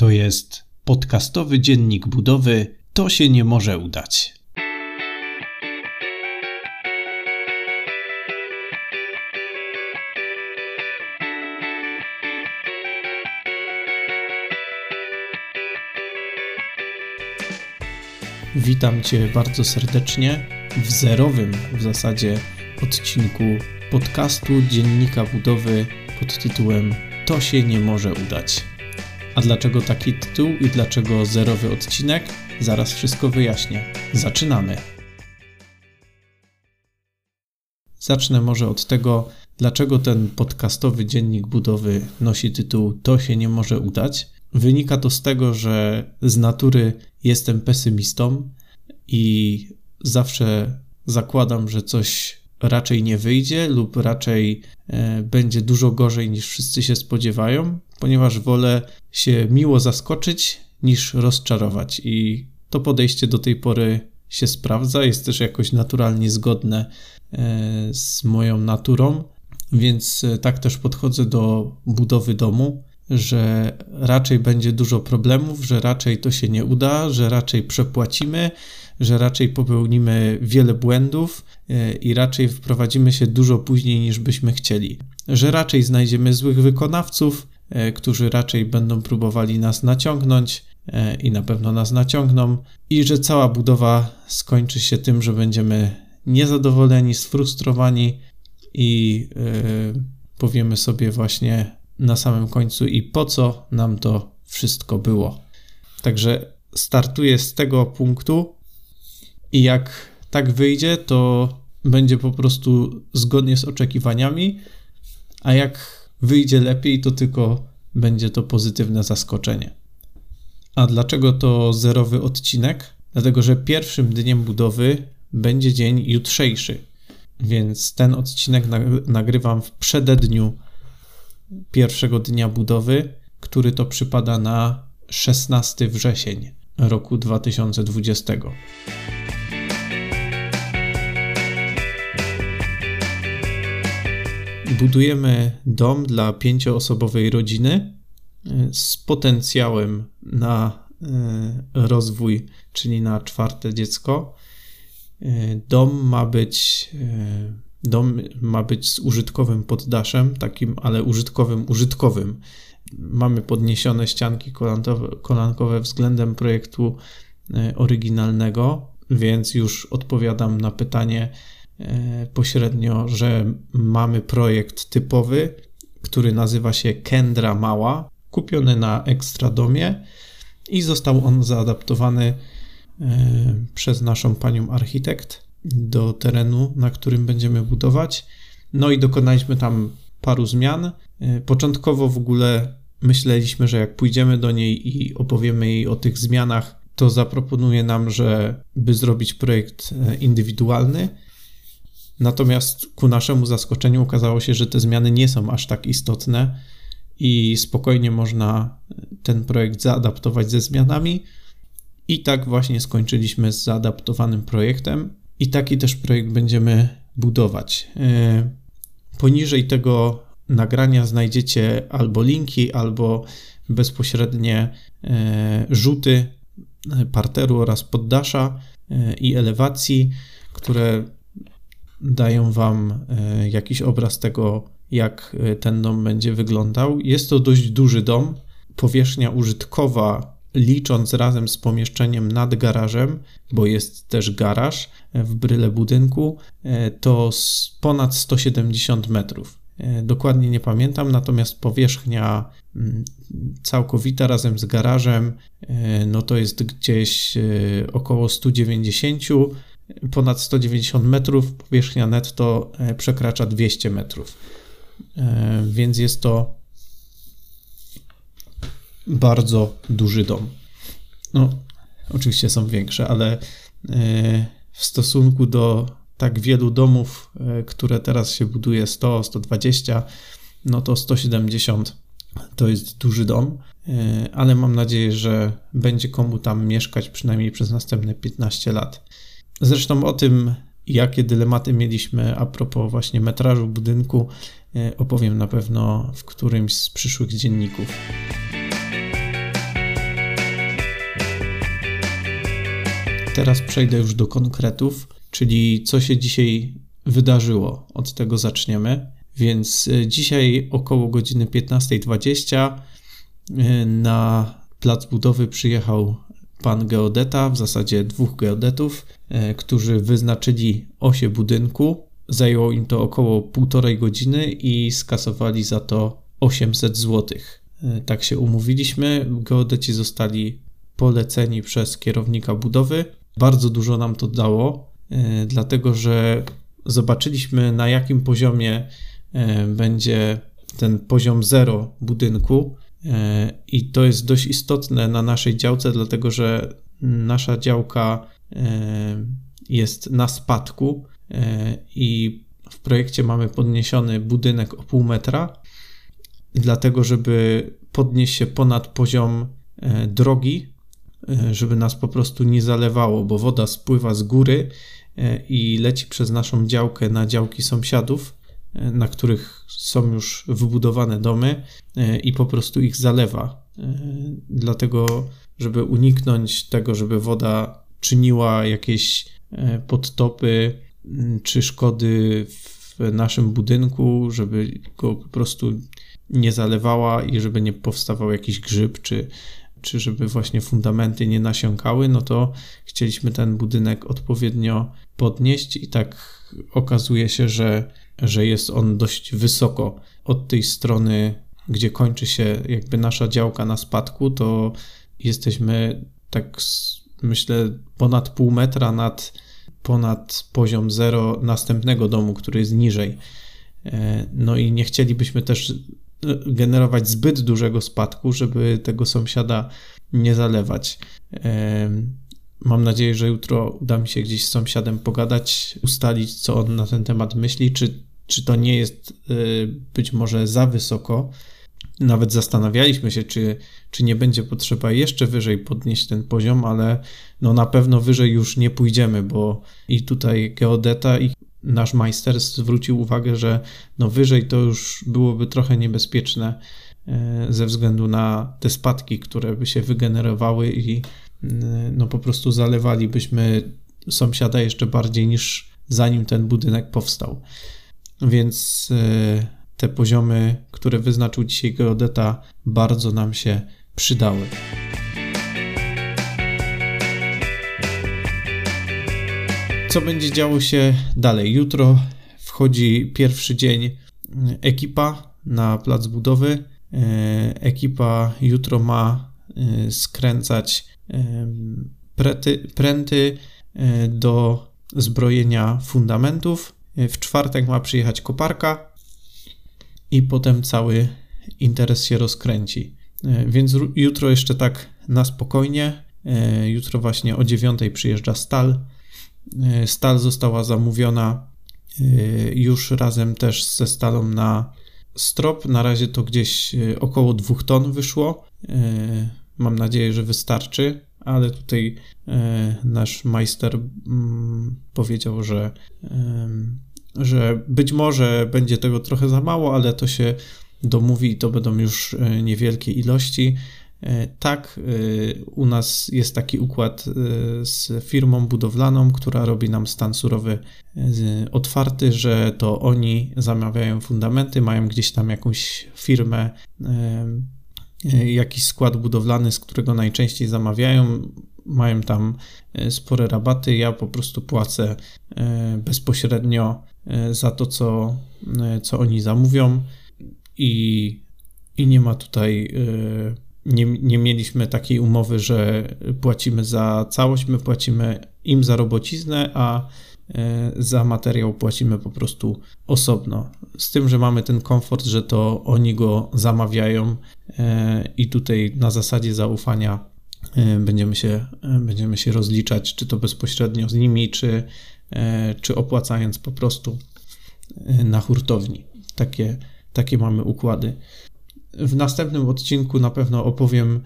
To jest podcastowy dziennik budowy. To się nie może udać. Witam Cię bardzo serdecznie w zerowym w zasadzie odcinku podcastu Dziennika Budowy pod tytułem To się nie może udać. A dlaczego taki tytuł i dlaczego zerowy odcinek? Zaraz wszystko wyjaśnię. Zaczynamy. Zacznę może od tego, dlaczego ten podcastowy dziennik budowy nosi tytuł To się nie może udać. Wynika to z tego, że z natury jestem pesymistą i zawsze zakładam, że coś raczej nie wyjdzie lub raczej e, będzie dużo gorzej niż wszyscy się spodziewają, ponieważ wolę się miło zaskoczyć niż rozczarować. I to podejście do tej pory się sprawdza, jest też jakoś naturalnie zgodne e, z moją naturą, więc e, tak też podchodzę do budowy domu, że raczej będzie dużo problemów, że raczej to się nie uda, że raczej przepłacimy, że raczej popełnimy wiele błędów e, i raczej wprowadzimy się dużo później niż byśmy chcieli. Że raczej znajdziemy złych wykonawców, e, którzy raczej będą próbowali nas naciągnąć e, i na pewno nas naciągną, i że cała budowa skończy się tym, że będziemy niezadowoleni, sfrustrowani i powiemy sobie właśnie na samym końcu i po co nam to wszystko było. Także startuję z tego punktu, i jak tak wyjdzie, to będzie po prostu zgodnie z oczekiwaniami, a jak wyjdzie lepiej, to tylko będzie to pozytywne zaskoczenie. A dlaczego to zerowy odcinek? Dlatego, że pierwszym dniem budowy będzie dzień jutrzejszy, więc ten odcinek nagrywam w przededniu pierwszego dnia budowy, który to przypada na 16 wrzesień roku 2020. budujemy dom dla pięcioosobowej rodziny e, z potencjałem na e, rozwój, czyli na czwarte dziecko. E, dom ma być dom ma być z użytkowym poddaszem, takim, ale użytkowym, użytkowym. Mamy podniesione ścianki kolankowe względem projektu oryginalnego, więc już odpowiadam na pytanie, pośrednio, że mamy projekt typowy, który nazywa się Kendra Mała, kupiony na Ekstradomie i został on zaadaptowany e, przez naszą panią architekt do terenu, na którym będziemy budować. No i dokonaliśmy tam paru zmian. E, początkowo w ogóle myśleliśmy, że jak pójdziemy do niej i opowiemy jej o tych zmianach, to zaproponuje nam, że by zrobić projekt indywidualny, Natomiast ku naszemu zaskoczeniu okazało się, że te zmiany nie są aż tak istotne i spokojnie można ten projekt zaadaptować ze zmianami. I tak właśnie skończyliśmy z zaadaptowanym projektem, i taki też projekt będziemy budować. E, poniżej tego nagrania znajdziecie albo linki, albo bezpośrednie e, rzuty parteru oraz poddasza e, i elewacji, które dają Wam e, jakiś obraz tego, jak e, ten dom będzie wyglądał. Jest to dość duży dom. Powierzchnia użytkowa, licząc razem z pomieszczeniem nad garażem, bo jest też garaż w bryle budynku, e, to ponad 170 metrów. Dokładnie nie pamiętam, natomiast powierzchnia mm, całkowita razem z garażem, no to jest gdzieś około 190 ponad 190 metrów, powierzchnia netto e, przekracza 200 metrów. E, więc jest to bardzo duży dom. No, oczywiście są większe, ale e, w stosunku do tak wielu domów, które teraz się buduje 100, 120, no to 170 to jest duży dom, ale mam nadzieję, że będzie komu tam mieszkać przynajmniej przez następne 15 lat. Zresztą o tym, jakie dylematy mieliśmy a propos właśnie metrażu budynku, e, opowiem na pewno w którymś z przyszłych dzienników. Teraz przejdę już do konkretów, czyli co się dzisiaj wydarzyło. Od tego zaczniemy. Więc e, dzisiaj około godziny 15.20 e, na plac budowy przyjechał pan geodeta, w zasadzie dwóch geodetów, e, którzy wyznaczyli osie budynku. Zajęło im to około półtorej godziny i skasowali za to 800 zł. Tak się umówiliśmy. Geodeci zostali poleceni przez kierownika budowy. Bardzo dużo nam to dało, dlatego że zobaczyliśmy na jakim poziomie E, będzie ten poziom zero budynku e, i to jest dość istotne na naszej działce, dlatego że nasza działka e, jest na spadku i w projekcie mamy podniesiony budynek o pół metra, dlatego żeby podnieść się ponad poziom drogi, żeby nas po prostu nie zalewało, bo woda spływa z góry i leci przez naszą działkę na działki sąsiadów na których są już wybudowane domy e, i po prostu ich zalewa. E, dlatego, żeby uniknąć tego, żeby woda czyniła jakieś e, podtopy czy szkody w naszym budynku, żeby go po prostu nie zalewała i żeby nie powstawał jakiś grzyb, czy, czy żeby właśnie fundamenty nie nasiąkały, no to chcieliśmy ten budynek odpowiednio podnieść i tak okazuje się, że że jest on dość wysoko od tej strony, gdzie kończy się jakby nasza działka na spadku, to jesteśmy tak myślę ponad pół metra nad ponad poziom zero następnego domu, który jest niżej. E, no i nie chcielibyśmy też e, generować zbyt dużego spadku, żeby tego sąsiada nie zalewać. Mam nadzieję, że jutro uda mi się gdzieś z sąsiadem pogadać, ustalić, co on na ten temat myśli, czy czy to nie jest y, być może za wysoko. Nawet zastanawialiśmy się, czy, czy nie będzie potrzeba jeszcze wyżej podnieść ten poziom, ale no na pewno wyżej już nie pójdziemy, bo i tutaj geodeta i nasz majster zwrócił uwagę, że no wyżej to już byłoby trochę niebezpieczne y, ze względu na te spadki, które by się wygenerowały i no po prostu zalewalibyśmy sąsiada jeszcze bardziej niż zanim ten budynek powstał więc e, te poziomy, które wyznaczył dzisiaj geodeta, bardzo nam się przydały. Co będzie działo się dalej? Jutro wchodzi pierwszy dzień ekipa na plac budowy. Ekipa jutro ma skręcać prety, pręty do zbrojenia fundamentów w czwartek ma przyjechać koparka i potem cały interes się rozkręci. E, więc jutro jeszcze tak na spokojnie. E, jutro właśnie o 9 przyjeżdża stal. E, stal została zamówiona już razem też ze stalą na strop. Na razie to gdzieś około 2 ton wyszło. Mam nadzieję, że wystarczy ale tutaj e, nasz majster mm, powiedział, że, że być może będzie tego trochę za mało, ale to się domówi i to będą już e, niewielkie ilości. E, tak, u nas jest taki układ z firmą budowlaną, która robi nam stan surowy otwarty, że to oni zamawiają fundamenty, mają gdzieś tam jakąś firmę jakiś skład budowlany, z którego najczęściej zamawiają, mają tam e, spore rabaty. Ja po prostu płacę e, bezpośrednio za to, co, co oni zamówią i, i nie ma tutaj. Nie, nie mieliśmy takiej umowy, że płacimy za całość, my płacimy im za robociznę, a E, za materiał płacimy po prostu osobno. Z tym, że mamy ten komfort, że to oni go zamawiają e, i tutaj na zasadzie zaufania e, będziemy się, będziemy się rozliczać, czy to bezpośrednio z nimi, czy, czy opłacając po prostu na hurtowni. Takie, takie mamy układy. W następnym odcinku na pewno opowiem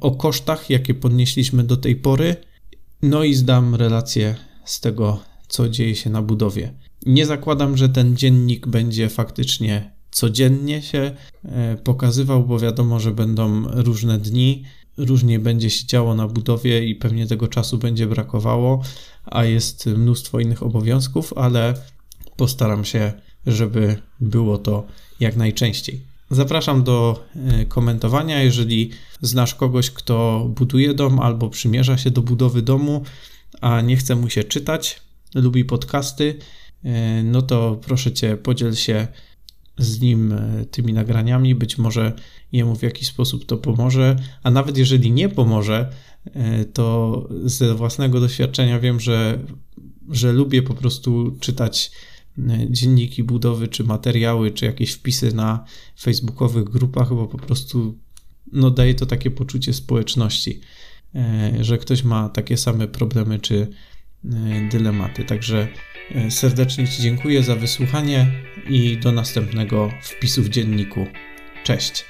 o kosztach, jakie podnieśliśmy do tej pory, no i zdam relację z tego, co dzieje się na budowie. Nie zakładam, że ten dziennik będzie faktycznie codziennie się e, pokazywał, bo wiadomo, że będą różne dni, różnie będzie się działo na budowie i pewnie tego czasu będzie brakowało, a jest mnóstwo innych obowiązków, ale postaram się, żeby było to jak najczęściej. Zapraszam do e, komentowania, jeżeli znasz kogoś, kto buduje dom albo przymierza się do budowy domu, a nie chce mu się czytać, lubi podcasty, e, no to proszę cię, podziel się z nim e, tymi nagraniami. Być może jemu w jakiś sposób to pomoże, a nawet jeżeli nie pomoże, to ze własnego doświadczenia wiem, że, że lubię po prostu czytać dzienniki budowy, czy materiały, czy jakieś wpisy na facebookowych grupach, bo po prostu no, daje to takie poczucie społeczności, e, że ktoś ma takie same problemy czy e, dylematy. Także e, serdecznie Ci dziękuję za wysłuchanie i do następnego wpisu w dzienniku. Cześć.